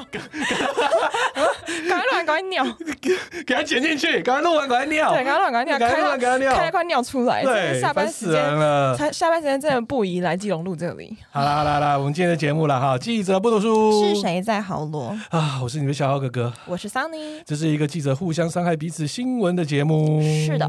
尿，赶快录完赶快尿，给他剪进去，赶快录完赶快尿，对，赶快录完赶快尿，赶快赶快尿，开快尿出来，对，下班时间了，下班时间真的不宜来基隆路这里。好啦好啦好啦，我们今天的节目了哈，记者不读书，是谁在豪罗？啊？我是你的小浩哥哥，我是桑尼，这是一个记者互相伤害彼此新闻的节目，是的。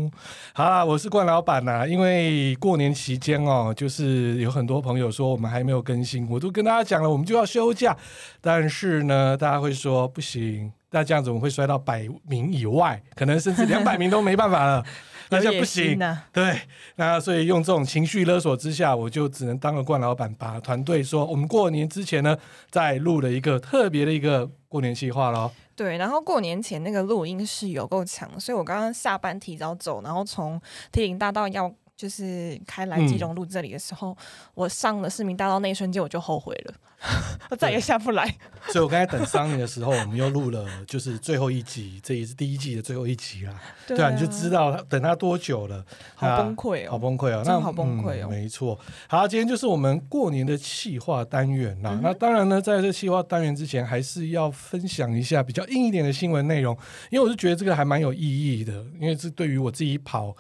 好啦，我是冠老板呐，因为过年期间哦，就是有很多朋友说我们还没有更新，我都跟大家讲了，我们就要休假，但是呢，大家会说不行，那这样子我们会摔到百名以外，可能甚至两百名都没办法了，那就不行。啊、对，那所以用这种情绪勒索之下，我就只能当个冠老板，把团队说我们过年之前呢，再录了一个特别的一个过年计划喽。对，然后过年前那个录音是有够强，所以我刚刚下班提早走，然后从提林大道要。就是开来基隆路这里的时候，嗯、我上了市民大道那一瞬间，我就后悔了，我再也下不来。所以我刚才等桑尼的时候，我们又录了，就是最后一集，这也是第一季的最后一集啦。对啊，你就知道等他多久了，好崩溃哦，好崩溃哦，那好崩溃哦，没错。好，今天就是我们过年的企划单元啦。嗯、那当然呢，在这企划单元之前，还是要分享一下比较硬一点的新闻内容，因为我是觉得这个还蛮有意义的，因为这对于我自己跑。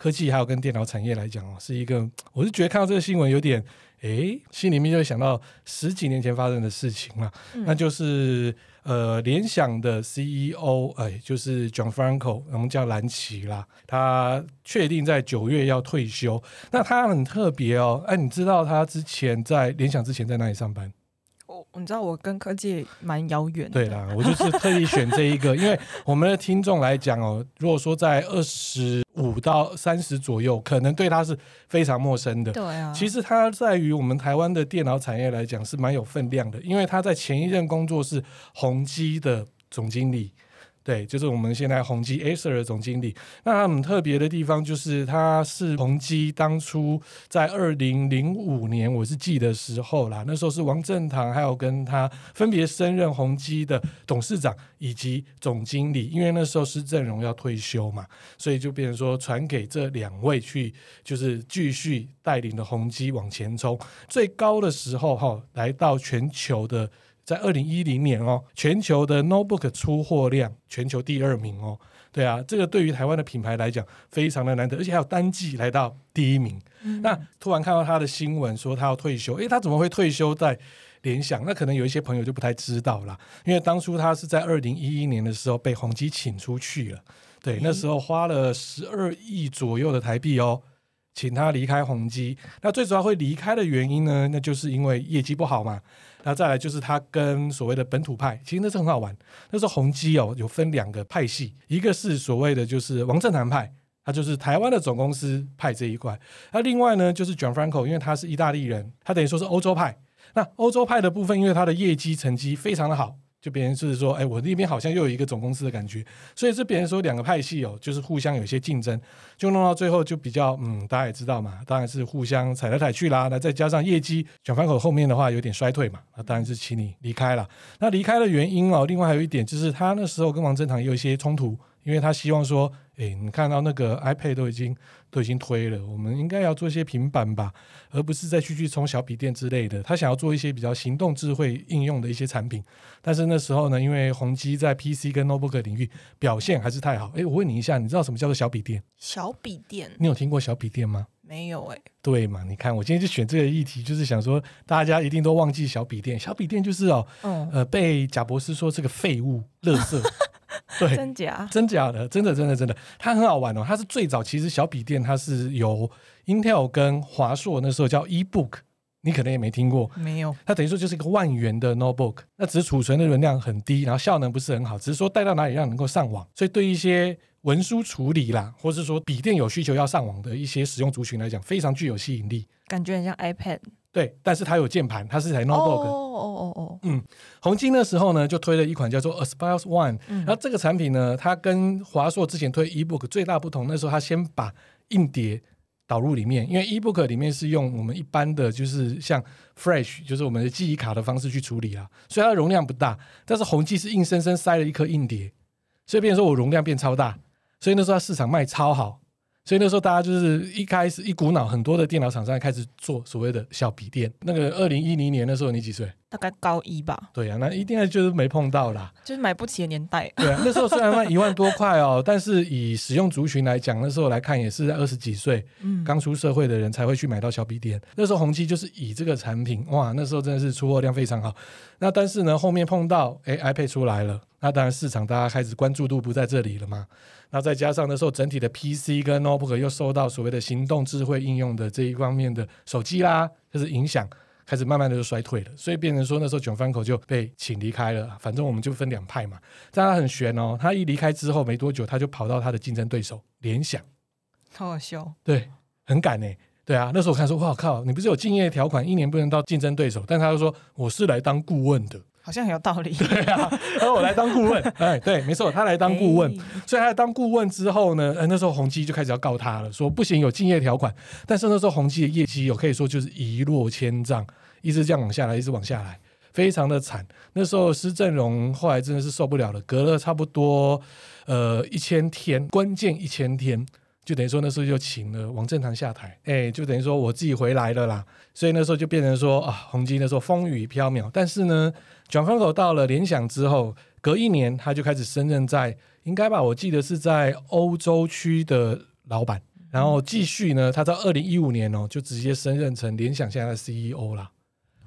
科技还有跟电脑产业来讲哦，是一个，我是觉得看到这个新闻有点，诶，心里面就会想到十几年前发生的事情了，嗯、那就是呃，联想的 CEO，哎，就是 John Franco，我们叫兰奇啦，他确定在九月要退休。那他很特别哦，哎，你知道他之前在联想之前在哪里上班？你知道我跟科技蛮遥远的。对啦，我就是特意选这一个，因为我们的听众来讲哦，如果说在二十五到三十左右，可能对他是非常陌生的。对啊，其实他在于我们台湾的电脑产业来讲是蛮有分量的，因为他在前一任工作是宏基的总经理。对，就是我们现在宏基 Acer 的总经理。那他很特别的地方就是，他是宏基当初在二零零五年，我是记得时候啦，那时候是王正堂还有跟他分别升任宏基的董事长以及总经理，因为那时候施正荣要退休嘛，所以就变成说传给这两位去，就是继续带领的宏基往前冲。最高的时候哈，来到全球的。在二零一零年哦，全球的 notebook 出货量全球第二名哦，对啊，这个对于台湾的品牌来讲非常的难得，而且还有单季来到第一名。嗯、那突然看到他的新闻说他要退休，诶，他怎么会退休在联想？那可能有一些朋友就不太知道啦，因为当初他是在二零一一年的时候被宏基请出去了，对，那时候花了十二亿左右的台币哦。请他离开宏基，那最主要会离开的原因呢？那就是因为业绩不好嘛。那再来就是他跟所谓的本土派，其实那是很好玩。那时候宏基哦，有分两个派系，一个是所谓的就是王振南派，他就是台湾的总公司派这一块。那另外呢，就是 John Franco，因为他是意大利人，他等于说是欧洲派。那欧洲派的部分，因为他的业绩成绩非常的好。就别人就是说，哎，我那边好像又有一个总公司的感觉，所以这别人说两个派系哦，就是互相有一些竞争，就弄到最后就比较，嗯，大家也知道嘛，当然是互相踩来踩去啦。那再加上业绩转盘口后面的话有点衰退嘛，那当然是请你离开了。那离开的原因哦，另外还有一点就是他那时候跟王正堂有一些冲突。因为他希望说，诶，你看到那个 iPad 都已经都已经推了，我们应该要做一些平板吧，而不是再去去冲小笔电之类的。他想要做一些比较行动智慧应用的一些产品。但是那时候呢，因为宏基在 PC 跟 Notebook 领域表现还是太好。诶，我问你一下，你知道什么叫做小笔电？小笔电？你有听过小笔电吗？没有诶。对嘛？你看我今天就选这个议题，就是想说大家一定都忘记小笔电。小笔电就是哦，嗯、呃，被贾博士说这个废物、垃圾。对，真假？真假的，真的，真的，真的，它很好玩哦。它是最早，其实小笔电它是由 Intel 跟华硕那时候叫 eBook，你可能也没听过，没有。它等于说就是一个万元的 notebook，那只是储存的容量很低，然后效能不是很好，只是说带到哪里让能够上网。所以对一些文书处理啦，或是说笔电有需求要上网的一些使用族群来讲，非常具有吸引力。感觉很像 iPad。对，但是它有键盘，它是台 notebook。哦哦哦哦。嗯，宏基那时候呢，就推了一款叫做 Aspire One。嗯。然后这个产品呢，它跟华硕之前推 eBook 最大不同，那时候它先把硬碟导入里面，因为 eBook 里面是用我们一般的就是像 Flash，就是我们的记忆卡的方式去处理啊，所以它的容量不大。但是宏基是硬生生塞了一颗硬碟，所以变成说我容量变超大，所以那时候它市场卖超好。所以那时候大家就是一开始一股脑，很多的电脑厂商开始做所谓的小笔电。那个二零一零年的时候，你几岁？大概高一吧。对呀、啊，那一定就是没碰到啦，就是买不起的年代。对啊，那时候虽然卖一万多块哦，但是以使用族群来讲，那时候来看也是在二十几岁，嗯，刚出社会的人才会去买到小笔点。那时候宏基就是以这个产品，哇，那时候真的是出货量非常好。那但是呢，后面碰到哎，iPad 出来了，那当然市场大家开始关注度不在这里了嘛。那再加上那时候整体的 PC 跟 Notebook 又受到所谓的行动智慧应用的这一方面的手机啦，就是影响。开始慢慢的就衰退了，所以变成说那时候 Gianfranco 就被请离开了。反正我们就分两派嘛。但他很悬哦，他一离开之后没多久，他就跑到他的竞争对手联想，好好笑。对，很敢呢。对啊，那时候我看说，哇靠，你不是有竞业条款，一年不能到竞争对手，但他就说我是来当顾问的。好像很有道理。对啊，然后我来当顾问，哎，对，没错，他来当顾问，欸、所以他来当顾问之后呢，呃，那时候宏基就开始要告他了，说不行，有竞业条款。但是那时候宏基的业绩有可以说就是一落千丈，一直这样往下来，一直往下来，非常的惨。那时候施正荣后来真的是受不了了，隔了差不多呃一千天，关键一千天。就等于说那时候就请了王正堂下台，哎、欸，就等于说我自己回来了啦，所以那时候就变成说啊，宏基那时候风雨飘渺。但是呢转方口到了联想之后，隔一年他就开始升任在应该吧，我记得是在欧洲区的老板，然后继续呢，他在二零一五年哦，就直接升任成联想现在的 CEO 啦。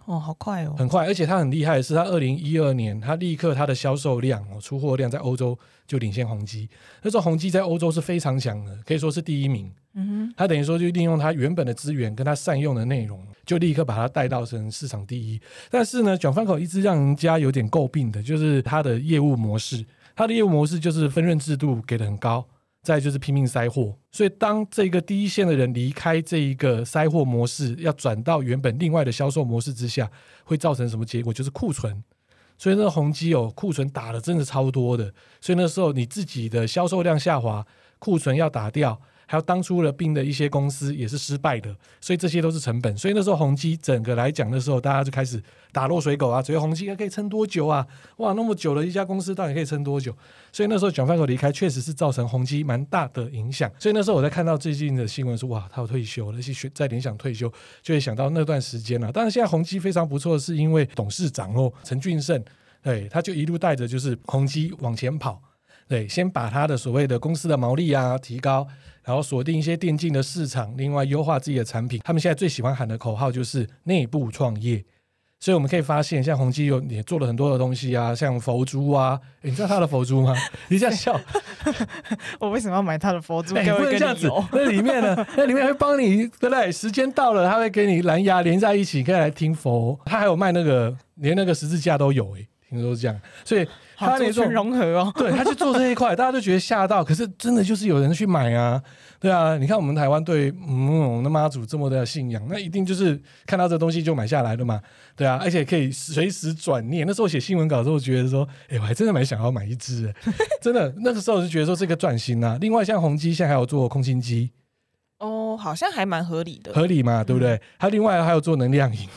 哦，好快哦，很快，而且它很厉害的是，它二零一二年，它立刻它的销售量哦，出货量在欧洲就领先宏基。那时候宏基在欧洲是非常强的，可以说是第一名。嗯哼，它等于说就利用它原本的资源跟它善用的内容，就立刻把它带到成市场第一。但是呢，Gianfranco 一直让人家有点诟病的，就是它的业务模式，它的业务模式就是分润制度给的很高。再就是拼命塞货，所以当这个第一线的人离开这一个塞货模式，要转到原本另外的销售模式之下，会造成什么结果？就是库存。所以那个宏基哦，库存打的真的超多的，所以那时候你自己的销售量下滑，库存要打掉。还有当初了并的一些公司也是失败的，所以这些都是成本。所以那时候宏基整个来讲的时候，大家就开始打落水狗啊，觉得宏基还可以撑多久啊？哇，那么久了一家公司到底可以撑多久？所以那时候 Gianfranco 离开，确实是造成宏基蛮大的影响。所以那时候我在看到最近的新闻说，哇，他要退休了，去在联想退休，就会想到那段时间了。但是现在宏基非常不错，是因为董事长哦，陈俊盛，对，他就一路带着就是宏基往前跑。对，先把他的所谓的公司的毛利啊提高，然后锁定一些电竞的市场，另外优化自己的产品。他们现在最喜欢喊的口号就是内部创业。所以我们可以发现，像宏基有也做了很多的东西啊，像佛珠啊，你知道他的佛珠吗？你这样笑，我为什么要买他的佛珠？哎，不能这样子。那里面呢？那里面会帮你，对不对？时间到了，他会给你蓝牙连在一起，可以来听佛。他还有卖那个，连那个十字架都有，哎，听说是这样。所以。他那种融合哦，对，他去做这一块，大家都觉得吓到，可是真的就是有人去买啊，对啊，你看我们台湾对嗯我们的妈祖这么的信仰，那一定就是看到这东西就买下来了嘛，对啊，而且可以随时转念。那时候写新闻稿的时候，觉得说，哎，我还真的蛮想要买一支，真的那个时候就觉得说这个赚心啊。另外像宏基现在还有做空心机，哦，好像还蛮合理的，合理嘛，对不对？他、嗯、另外还有做能量饮。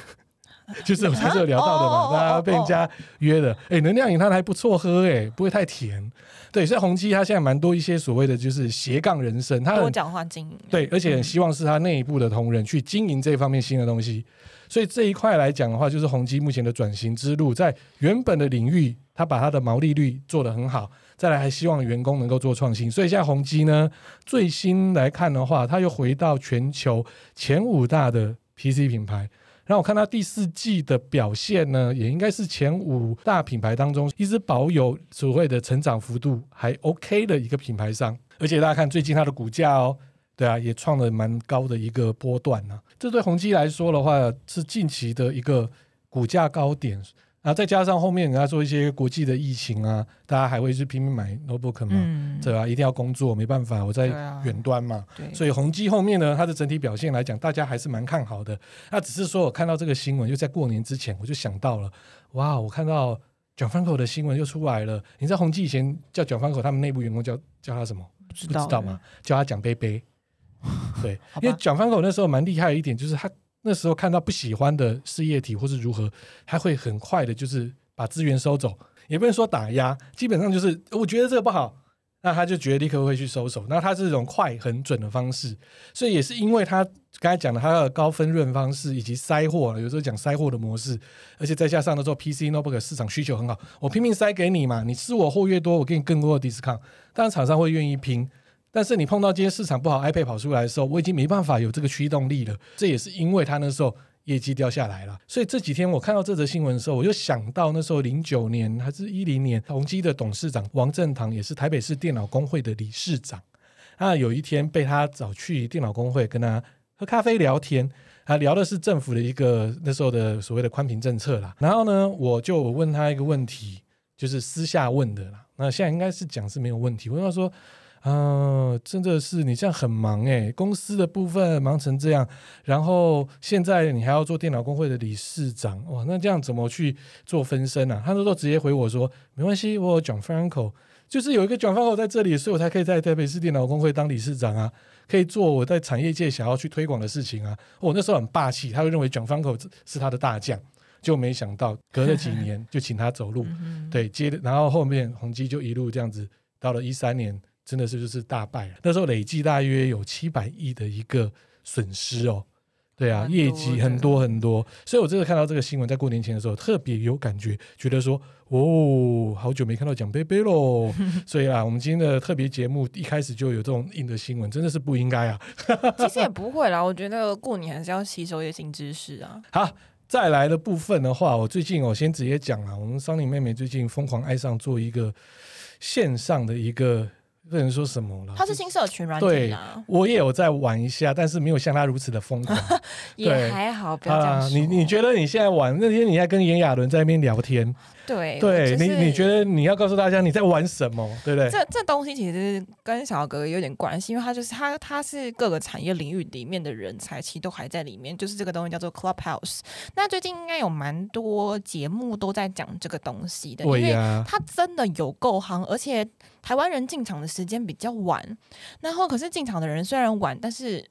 就是我才是有聊到的嘛，大家被人家约的，哎，能量饮它还不错喝，哎，不会太甜。对，所以宏基它现在蛮多一些所谓的就是斜杠人生，他多角化经营，对，而且很希望是他内部的同仁去经营这方面新的东西。所以这一块来讲的话，就是宏基目前的转型之路，在原本的领域，他把他的毛利率做得很好，再来还希望员工能够做创新。所以现在宏基呢，最新来看的话，他又回到全球前五大的 PC 品牌。然后我看到第四季的表现呢，也应该是前五大品牌当中一直保有所谓的成长幅度还 OK 的一个品牌商，而且大家看最近它的股价哦，对啊，也创了蛮高的一个波段呢。这对宏基来说的话，是近期的一个股价高点。然后再加上后面人家说一些国际的疫情啊，大家还会去拼命买 notebook 嘛，嗯、对吧、啊？一定要工作，没办法，我在远端嘛。所以宏基后面呢，它的整体表现来讲，大家还是蛮看好的。那只是说我看到这个新闻，就在过年之前，我就想到了，哇，我看到 Gianfranco 的新闻又出来了。你知道宏基以前叫 Gianfranco，他们内部员工叫叫他什么？不知道，不知道吗？叫他蒋杯杯。对，因为 Gianfranco 那时候蛮厉害的一点，就是他。那时候看到不喜欢的事业体或是如何，他会很快的，就是把资源收走，也不能说打压，基本上就是我觉得这个不好，那他就觉得立刻会去收手。那他这种快很准的方式，所以也是因为他刚才讲的他的高分润方式以及塞货，有时候讲塞货的模式，而且再加上的时候 PC notebook 市场需求很好，我拼命塞给你嘛，你吃我货越多，我给你更多的 discount，当然厂商会愿意拼。但是你碰到今天市场不好，iPad 跑出来的时候，我已经没办法有这个驱动力了。这也是因为他那时候。业绩掉下来了，所以这几天我看到这则新闻的时候，我就想到那时候零九年还是一零年，宏基的董事长王正堂也是台北市电脑工会的理事长。啊，有一天被他找去电脑工会跟他喝咖啡聊天，啊，聊的是政府的一个那时候的所谓的宽频政策啦。然后呢，我就问他一个问题，就是私下问的啦。那现在应该是讲是没有问题。我跟他说。啊，真的是你这样很忙诶，公司的部分忙成这样，然后现在你还要做电脑工会的理事长，哇，那这样怎么去做分身啊？他都都直接回我说，没关系，我有 Gianfranco，就是有一个 Gianfranco 在这里，所以我才可以在台北市电脑工会当理事长啊，可以做我在产业界想要去推广的事情啊。我那时候很霸气，他会认为 Gianfranco 是他的大将，就没想到隔了几年就请他走路，对，接，然后后面宏基就一路这样子到了一三年。真的是就是大败了，那时候累计大约有七百亿的一个损失哦，对啊，业绩很多很多，所以我真的看到这个新闻，在过年前的时候特别有感觉，觉得说哦，好久没看到奖杯杯喽，所以啊，我们今天的特别节目一开始就有这种硬的新闻，真的是不应该啊。其实也 不会啦，我觉得过年还是要吸收一些新知识啊。好，再来的部分的话，我最近我先直接讲了，我们桑尼妹妹最近疯狂爱上做一个线上的一个。不能说什么了，他是新社群软体啊，对，我也有在玩一下，但是没有像他如此的疯狂，也还好，不要这样说。啊、你你觉得你现在玩那天，你在跟炎亚纶在那边聊天？对，对、就是、你，你觉得你要告诉大家你在玩什么，对不对？这这东西其实跟小哥哥有点关系，因为他就是他他是各个产业领域里面的人才，其实都还在里面。就是这个东西叫做 Clubhouse。那最近应该有蛮多节目都在讲这个东西的，因为它真的有够夯，而且台湾人进场的时间比较晚，然后可是进场的人虽然晚，但是。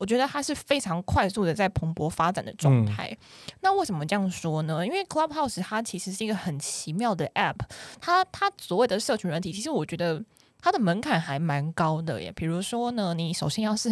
我觉得它是非常快速的在蓬勃发展的状态。嗯、那为什么这样说呢？因为 Clubhouse 它其实是一个很奇妙的 App，它它所谓的社群软体，其实我觉得。它的门槛还蛮高的耶，比如说呢，你首先要是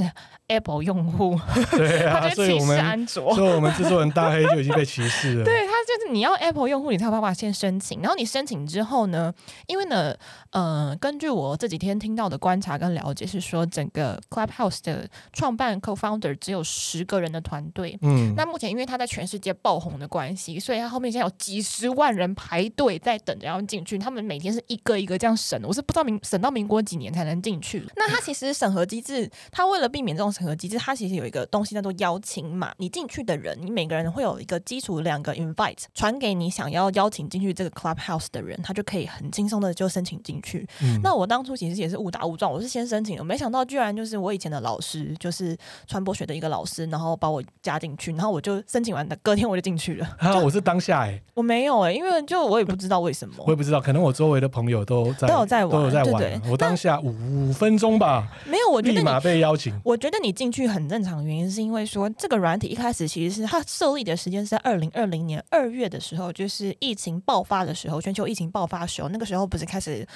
Apple 用户，对啊，他就歧视安卓，所以我们制作人大黑就已经被歧视了。对，他就是你要 Apple 用户，你才有办法先申请，然后你申请之后呢，因为呢，呃，根据我这几天听到的观察跟了解是说，整个 Clubhouse 的创办 Co-founder 只有十个人的团队，嗯，那目前因为他在全世界爆红的关系，所以他后面现在有几十万人排队在等着要进去，他们每天是一个一个这样审，我是不知道民审到民。国几年才能进去？那他其实审核机制，他为了避免这种审核机制，他其实有一个东西叫做邀请码。你进去的人，你每个人会有一个基础两个 invite 传给你想要邀请进去这个 clubhouse 的人，他就可以很轻松的就申请进去。嗯、那我当初其实也是误打误撞，我是先申请的，没想到居然就是我以前的老师，就是传播学的一个老师，然后把我加进去，然后我就申请完的隔天我就进去了。啊，我是当下哎、欸，我没有哎、欸，因为就我也不知道为什么，我也不知道，可能我周围的朋友都在都有在玩，都有在玩。对对对，我当下五分钟吧，没有，我觉得立马被邀请。我觉得你进去很正常，原因是因为说这个软体一开始其实是它设立的时间是在二零二零年二月的时候，就是疫情爆发的时候，全球疫情爆发的时候，那个时候不是开始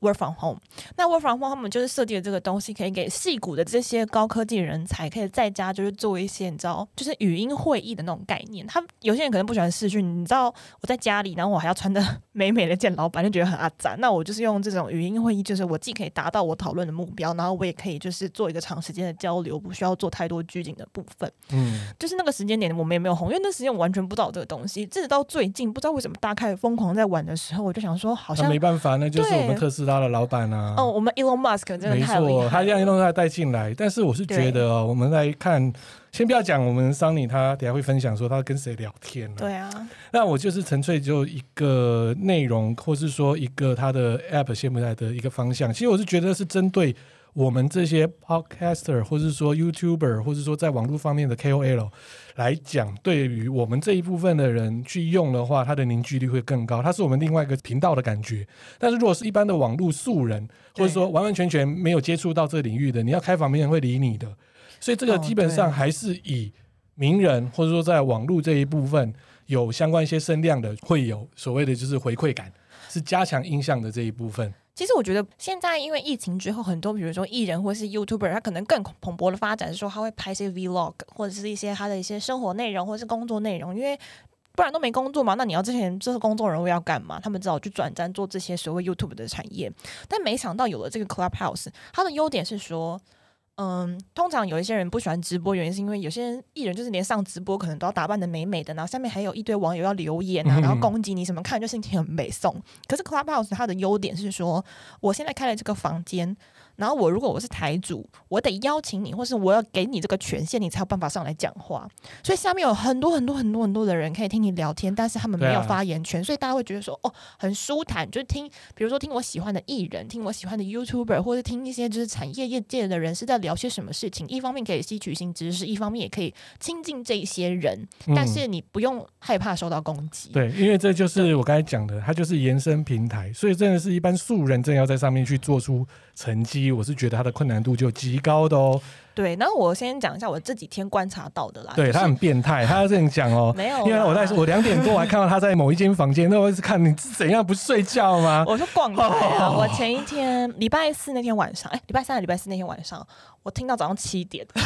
work from home。那 work from home 他们就是设计了这个东西，可以给戏骨的这些高科技人才可以在家就是做一些你知道，就是语音会议的那种概念。他有些人可能不喜欢视讯，你知道我在家里，然后我还要穿的 美美的见老板，就觉得很阿杂。那我就是用这种语音会议，就是我既可以达到我讨论的目标，然后我也可以就是做一个长时间的交流，不需要做太多拘谨的部分。嗯，就是那个时间点我们也没有红，因为那时间我完全不知道这个东西，直到最近不知道为什么大家开始疯狂在玩的时候，我就想说好像、啊、没办法，那就是我们特斯拉的老板啊。哦，我们 Elon Musk 真的太厉他这样一弄他带进来。但是我是觉得哦，我们来看，先不要讲我们桑尼，他等下会分享说他跟谁聊天。对啊，那我就是纯粹就一个内容，或是说一个他的 App 现在的一个方向。其实我是觉得是针对。我们这些 podcaster，或是说 YouTuber，或是说在网络方面的 KOL 来讲，对于我们这一部分的人去用的话，它的凝聚力会更高。它是我们另外一个频道的感觉。但是如果是一般的网络素人，或者说完完全全没有接触到这个领域的，你要开房，没人会理你的。所以这个基本上还是以名人，或者说在网络这一部分有相关一些声量的，会有所谓的就是回馈感，是加强印象的这一部分。其实我觉得现在因为疫情之后，很多比如说艺人或是 YouTuber，他可能更蓬勃的发展是，说他会拍一些 Vlog 或者是一些他的一些生活内容或是工作内容，因为不然都没工作嘛。那你要之前这个工作人物要干嘛？他们只好去转战做这些所谓 YouTube 的产业。但没想到有了这个 Clubhouse，它的优点是说。嗯，通常有一些人不喜欢直播，原因是因为有些人艺人就是连上直播可能都要打扮的美美的，然后下面还有一堆网友要留言啊，然后攻击你什么，看着就心情很美送。可是 Clubhouse 它的优点是说，我现在开了这个房间。然后我如果我是台主，我得邀请你，或是我要给你这个权限，你才有办法上来讲话。所以下面有很多很多很多很多的人可以听你聊天，但是他们没有发言权，啊、所以大家会觉得说哦，很舒坦，就是听，比如说听我喜欢的艺人，听我喜欢的 YouTuber，或者听一些就是产业业界的人是在聊些什么事情。一方面可以吸取新知识，一方面也可以亲近这些人，但是你不用害怕受到攻击。对，因为这就是我刚才讲的，它就是延伸平台，所以真的是一般素人正要在上面去做出成绩，我是觉得它的困难度就极高的哦。对，那我先讲一下我这几天观察到的啦。对、就是、他很变态，他要这样讲哦。没有，因为我在我两点多我还看到他在某一间房间，那我是看你是怎样不睡觉吗？我说逛街啊，哦、我前一天礼拜四那天晚上，哎，礼拜三礼拜四那天晚上，我听到早上七点。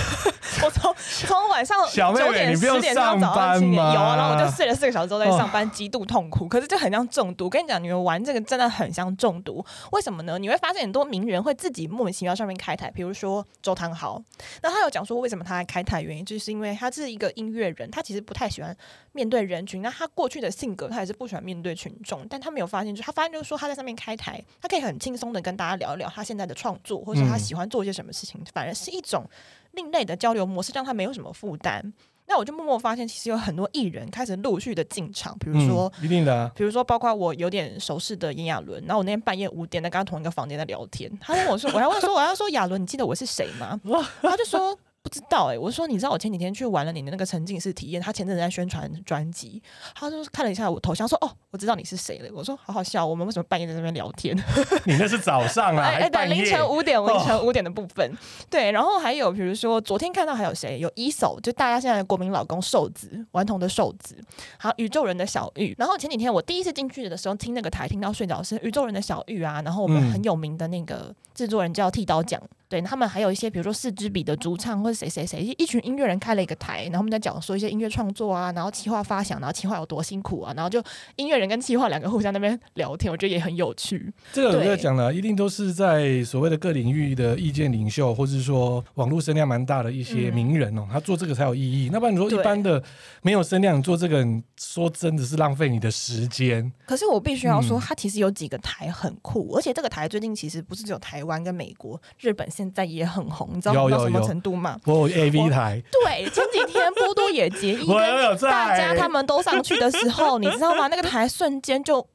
我从从晚上九点十点到早上七点，有啊，然后我就睡了四个小时之后在上班，极度痛苦。可是就很像中毒。跟你讲，你们玩这个真的很像中毒。为什么呢？你会发现很多名人会自己莫名其妙上面开台，比如说周汤豪。那他有讲说为什么他来开台，原因就是因为他是一个音乐人，他其实不太喜欢面对人群。那他过去的性格，他也是不喜欢面对群众。但他没有发现，就他发现就是说他在上面开台，他可以很轻松的跟大家聊一聊他现在的创作，或者他喜欢做一些什么事情，反而是一种。另类的交流模式让他没有什么负担，那我就默默发现，其实有很多艺人开始陆续的进场，比如说，嗯、一定的、啊，比如说包括我有点熟识的炎亚纶，然后我那天半夜五点在跟他同一个房间在聊天，他问我说，我要问说，我要说亚纶，你记得我是谁吗？他就说。不知道哎、欸，我说你知道我前几天去玩了你的那个沉浸式体验，他前阵子在宣传专辑，他就看了一下我头像，说哦，我知道你是谁了。我说好好笑，我们为什么半夜在那边聊天？你那是早上啊？哎对，凌晨五点，凌晨五点的部分。哦、对，然后还有比如说昨天看到还有谁？有 ESO，就大家现在的国民老公瘦子，顽童的瘦子，还有宇宙人的小玉。然后前几天我第一次进去的时候听那个台，听到睡着是宇宙人的小玉啊。然后我们很有名的那个制作人叫剃刀奖。对，他们还有一些，比如说四支笔的主唱或者谁谁谁，一群音乐人开了一个台，然后他们在讲说一些音乐创作啊，然后企划发想，然后企划有多辛苦啊，然后就音乐人跟企划两个互相那边聊天，我觉得也很有趣。这个我在讲了，一定都是在所谓的各领域的意见领袖，或者是说网络声量蛮大的一些名人哦，嗯、他做这个才有意义。那不然你说一般的没有声量做这个，说真的是浪费你的时间。可是我必须要说，他其实有几个台很酷，嗯、而且这个台最近其实不是只有台湾跟美国，日本现在也很红。你知道到什么程度吗？我 AV 台，对，前几天波多野结衣跟大家他们都上去的时候，你知道吗？那个台瞬间就。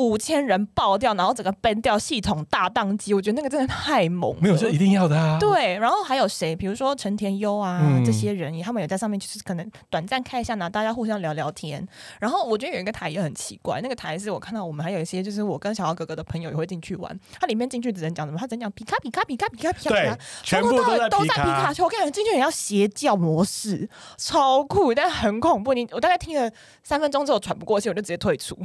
五千人爆掉，然后整个崩掉，系统大宕机，我觉得那个真的太猛了。没有，就一定要的啊。对，然后还有谁？比如说陈田优啊，嗯、这些人，他们也在上面，就是可能短暂看一下，然后大家互相聊聊天。然后我觉得有一个台也很奇怪，那个台是我看到我们还有一些，就是我跟小豪哥哥的朋友也会进去玩。他里面进去只能讲什么？他只能讲皮卡皮卡皮卡皮卡皮卡，对，全部都在皮卡丘。我感觉进去也要邪教模式，超酷，但很恐怖。你我大概听了三分钟之后喘不过气，我就直接退出，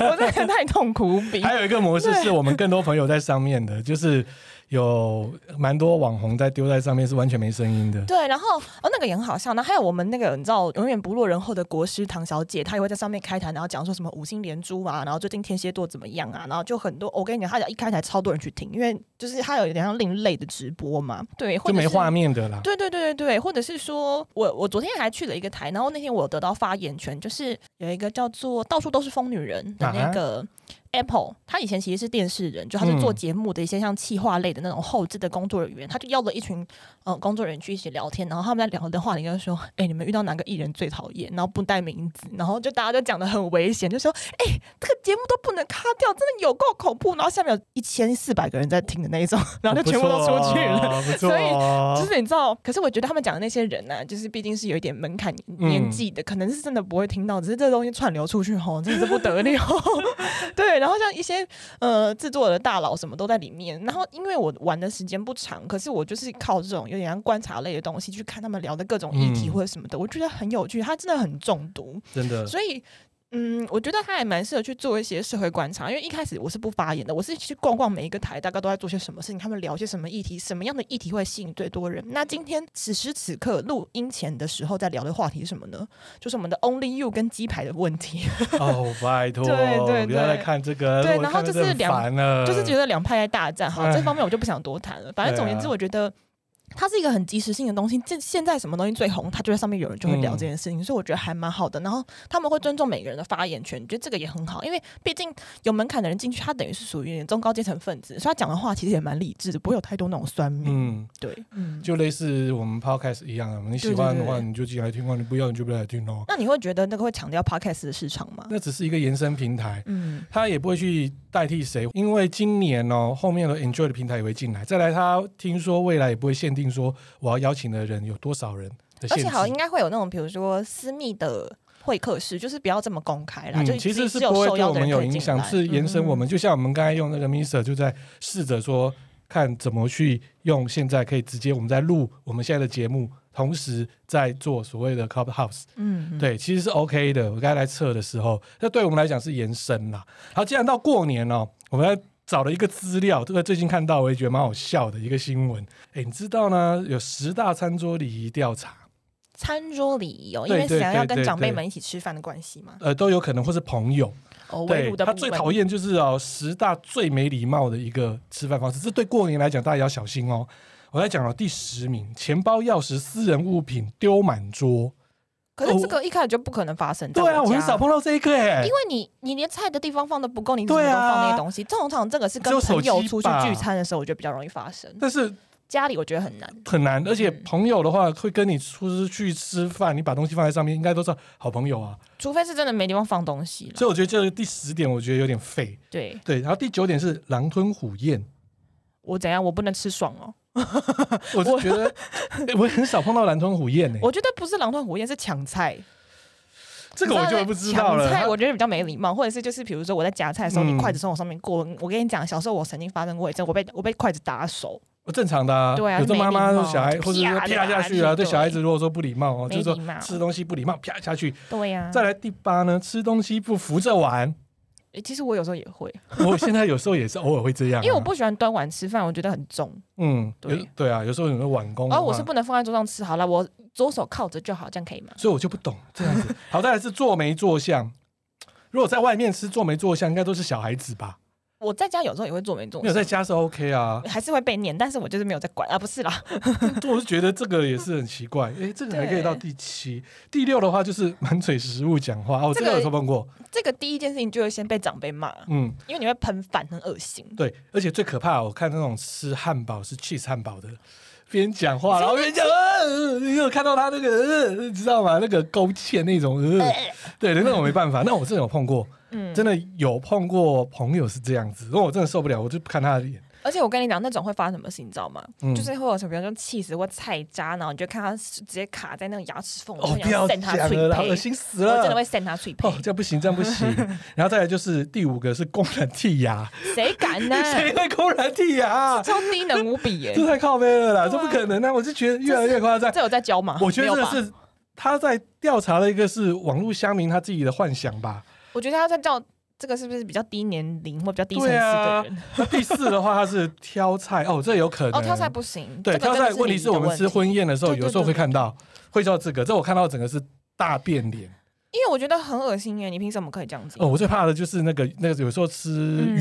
我真的太痛苦无比。还有一个模式是我们更多朋友在上面的，就是。有蛮多网红在丢在上面是完全没声音的。对，然后哦那个也很好笑。那还有我们那个你知道永远不落人后的国师唐小姐，她也会在上面开台，然后讲说什么五星连珠啊，然后最近天蝎座怎么样啊，然后就很多。我跟你讲，她一开台，超多人去听，因为就是她有一点像另类的直播嘛。对，或者就没画面的啦。对对对对对，或者是说我我昨天还去了一个台，然后那天我有得到发言权，就是有一个叫做到处都是疯女人的那个。啊 Apple，他以前其实是电视人，就他是做节目的一些像企划类的那种后置的工作人员，嗯、他就邀了一群呃工作人员去一起聊天，然后他们在聊的话里就说，哎、欸，你们遇到哪个艺人最讨厌？然后不带名字，然后就大家就讲的很危险，就说，哎、欸，这个节目都不能卡掉，真的有够恐怖。然后下面有一千四百个人在听的那一种，然后就全部都出去了。哦、所以就是你知道，可是我觉得他们讲的那些人呢、啊，就是毕竟是有一点门槛年纪的，嗯、可能是真的不会听到，只是这个东西串流出去吼，真的是不得了。对，然后像一些。呃，制作的大佬什么都在里面。然后，因为我玩的时间不长，可是我就是靠这种有点像观察类的东西去看他们聊的各种议题或者什么的，嗯、我觉得很有趣。他真的很中毒，真的。所以嗯，我觉得他还蛮适合去做一些社会观察，因为一开始我是不发言的，我是去逛逛每一个台，大概都在做些什么事情，他们聊些什么议题，什么样的议题会吸引最多人。那今天此时此刻录音前的时候在聊的话题是什么呢？就是我们的 Only You 跟鸡排的问题。哦，拜托，对对对，不要再看这个，对，然后就是两，就是觉得两派在大战。好，这方面我就不想多谈了。反正总言之，我觉得。它是一个很及时性的东西，这现在什么东西最红，它就在上面有人就会聊这件事情，嗯、所以我觉得还蛮好的。然后他们会尊重每个人的发言权，觉得这个也很好，因为毕竟有门槛的人进去，他等于是属于中高阶层分子，所以他讲的话其实也蛮理智的，不会有太多那种酸民。嗯，对，嗯，就类似我们 podcast 一样啊，你喜欢的话你就进来听，你不要你就不要来听哦。那你会觉得那个会强调 podcast 的市场吗？那只是一个延伸平台，嗯，他也不会去代替谁，因为今年哦，后面的 Enjoy 的平台也会进来，再来他听说未来也不会限定说我要。邀请的人有多少人？而且好，应该会有那种，比如说私密的会客室，就是不要这么公开啦。嗯、就其实是不会对我们有影响，是延伸我们。嗯、就像我们刚才用那个 Mixer，就在试着说，看怎么去用。现在可以直接我们在录我们现在的节目，同时在做所谓的 Clubhouse。嗯，嗯，对，其实是 OK 的。我刚才来测的时候，那对我们来讲是延伸啦。好，既然到过年哦，我们要。找了一个资料，这个最近看到我也觉得蛮好笑的一个新闻。哎，你知道呢？有十大餐桌礼仪调查。餐桌礼仪哦，因为想要跟长辈们一起吃饭的关系嘛。呃，都有可能，或是朋友。哦，对，他最讨厌就是哦，十大最没礼貌的一个吃饭方式。这对过年来讲，大家要小心哦。我来讲了第十名：钱包、钥匙、私人物品丢满桌。可是这个一开始就不可能发生。哦。对啊，我很少碰到这一个哎。因为你你连菜的地方放的不够，你怎么都放那些东西？通常这个是跟朋友出去聚餐的时候，我觉得比较容易发生。但是家里我觉得很难，很难。而且朋友的话会跟你出去吃饭，你把东西放在上面，应该都是好朋友啊。除非是真的没地方放东西。所以我觉得这个第十点，我觉得有点废。对对，然后第九点是狼吞虎咽。我怎样？我不能吃爽哦。我是觉得 我很少碰到狼吞虎咽呢。我觉得不是狼吞虎咽，是抢菜。这个我就不知道了。菜我觉得比较没礼貌，或者是就是比如说我在夹菜的时候，你筷子从我上面过，我跟你讲，小时候我曾经发生过一次，我被我被筷子打手。正常的啊，对啊，有的妈妈小孩或者说啪下去啊，对小孩子如果说不礼貌哦，就是说吃东西不礼貌，啪下去。对呀。再来第八呢，吃东西不扶着碗。诶，其实我有时候也会，我现在有时候也是偶尔会这样，因为我不喜欢端碗吃饭，我觉得很重。嗯，对对啊，有时候有个碗工，而我是不能放在桌上吃。好了，我左手靠着就好，这样可以吗？所以我就不懂这样子。好，再来是坐没坐相。如果在外面吃坐没坐相，应该都是小孩子吧？我在家有时候也会做没做，没有在家是 OK 啊，还是会被念，但是我就是没有在管啊，不是啦。我是觉得这个也是很奇怪，哎，这个还可以到第七、第六的话就是 满嘴食物讲话哦，这个有碰过。这个第一件事情就会先被长辈骂，嗯，因为你会喷饭，很恶心。对，而且最可怕，我看那种吃汉堡是 cheese 汉堡的，边讲话然后边讲，呃，你有看到他那个，呃，你知道吗？那个勾芡那种，呃，对的，那我没办法。那我真的有碰过，嗯，真的有碰过朋友是这样子，如果我真的受不了，我就不看他的脸。而且我跟你讲，那种会发生什么事，你知道吗？嗯、就是会有什么，比如说气死或菜渣，然后你就看他直接卡在那个牙齿缝，哦，不要讲了，恶心死了！我真的会扇他脆皮。哦，这样不行，这样不行。然后再来就是第五个是公然剔牙，谁敢呢？谁会公然剔牙？超低能无比耶！这太靠背了啦，这不可能啊！我就觉得越来越夸张。这有在教吗？我觉得这是他在调查的一个是网络乡民他自己的幻想吧。我觉得他在叫。这个是不是比较低年龄或比较低层次的人？第四的话，他是挑菜哦，这有可能哦，挑菜不行。对，挑菜问题是我们吃婚宴的时候，有时候会看到，会叫这个。这我看到整个是大变脸，因为我觉得很恶心耶！你凭什么可以这样子？哦，我最怕的就是那个那个有时候吃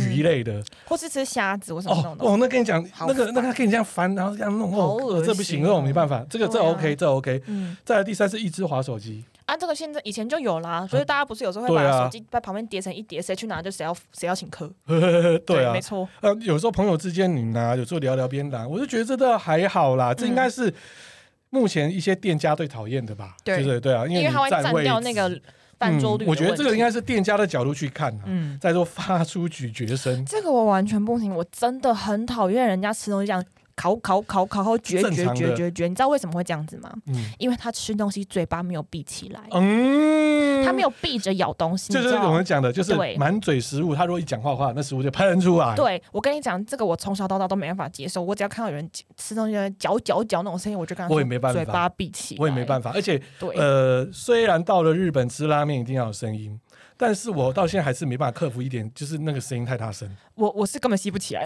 鱼类的，嗯、或是吃虾子我什么那种哦。哦，那跟你讲，那个那个跟你这样翻，然后这样弄哦，哦这不行，那种没办法。这个这 OK，这 OK。嗯。再来第三是一只滑手机。啊，这个现在以前就有啦，所以大家不是有时候会把手机在旁边叠成一叠，谁去拿就谁要谁要请客。对啊，没错。呃，有时候朋友之间你拿，有时候聊聊边拿，我就觉得这个还好啦。这应该是目前一些店家最讨厌的吧？对对对啊，因为他会占掉那个饭桌率。我觉得这个应该是店家的角度去看，嗯，在说发出咀嚼声。这个我完全不行，我真的很讨厌人家吃东西这样。烤烤烤烤烤，绝绝绝绝绝，你知道为什么会这样子吗？嗯，因为他吃东西嘴巴没有闭起来，嗯，他没有闭着咬东西。就是我们讲的，就是满嘴食物，他如果一讲话的话，那食物就喷出来。对，我跟你讲，这个我从小到大都没办法接受。我只要看到有人吃东西嚼嚼嚼那种声音，我就跟他，我也没办法，嘴巴闭起，我也没办法。而且，对，呃，虽然到了日本吃拉面一定要有声音。但是我到现在还是没办法克服一点，就是那个声音太大声。我我是根本吸不起来，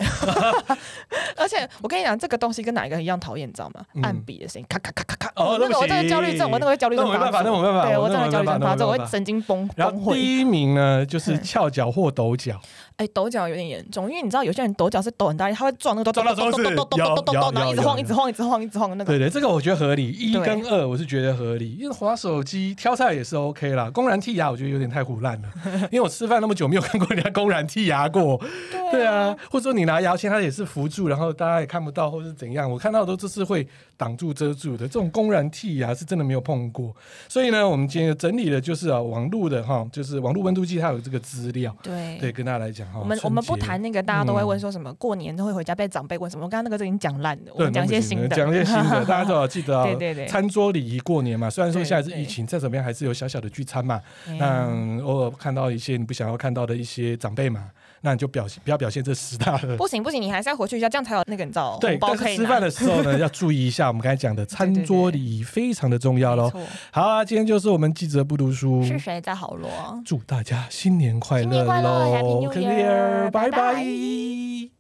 而且我跟你讲，这个东西跟哪一个一样讨厌，你知道吗？嗯、按笔的声音，咔咔咔咔咔。哦，那个我这个焦虑症，我那个焦虑症没办法，那没办法，对我真的焦虑症发作，我会神经崩。然后第一名呢，就是翘脚或抖脚。哎，抖脚有点严重，因为你知道有些人抖脚是抖很大力，他会撞那个，撞到桌子，然后一直晃，一直晃，一直晃，一直晃的那个。对对，这个我觉得合理，一跟二我是觉得合理，因为滑手机挑菜也是 OK 啦。公然剔牙我觉得有点太胡烂了，因为我吃饭那么久没有看过人家公然剔牙过。对啊，或者说你拿牙签，它也是扶住，然后大家也看不到，或是怎样。我看到的都是会挡住遮住的，这种公然剔牙是真的没有碰过。所以呢，我们今天整理的就是啊，网络的哈，就是网络温度计它有这个资料，对对，跟大家来讲哈。我们我们不。谈那个，大家都会问说什么？过年都会回家被长辈问什么？我刚刚那个都已经讲烂了，我们讲一些新的，讲一些新的。大家 都要记得啊，对对对，餐桌礼仪过年嘛。虽然说现在是疫情，再怎么样还是有小小的聚餐嘛。那偶尔看到一些你不想要看到的一些长辈嘛，那你就表现不要表现这十大的。不行不行，你还是要回去一下，这样才有那个你知道。对，但是吃饭的时候呢，要注意一下我们刚才讲的餐桌礼仪非常的重要喽。好啊，今天就是我们记者不读书是谁在好罗？祝大家新年快乐喽！Happy New Year，拜拜。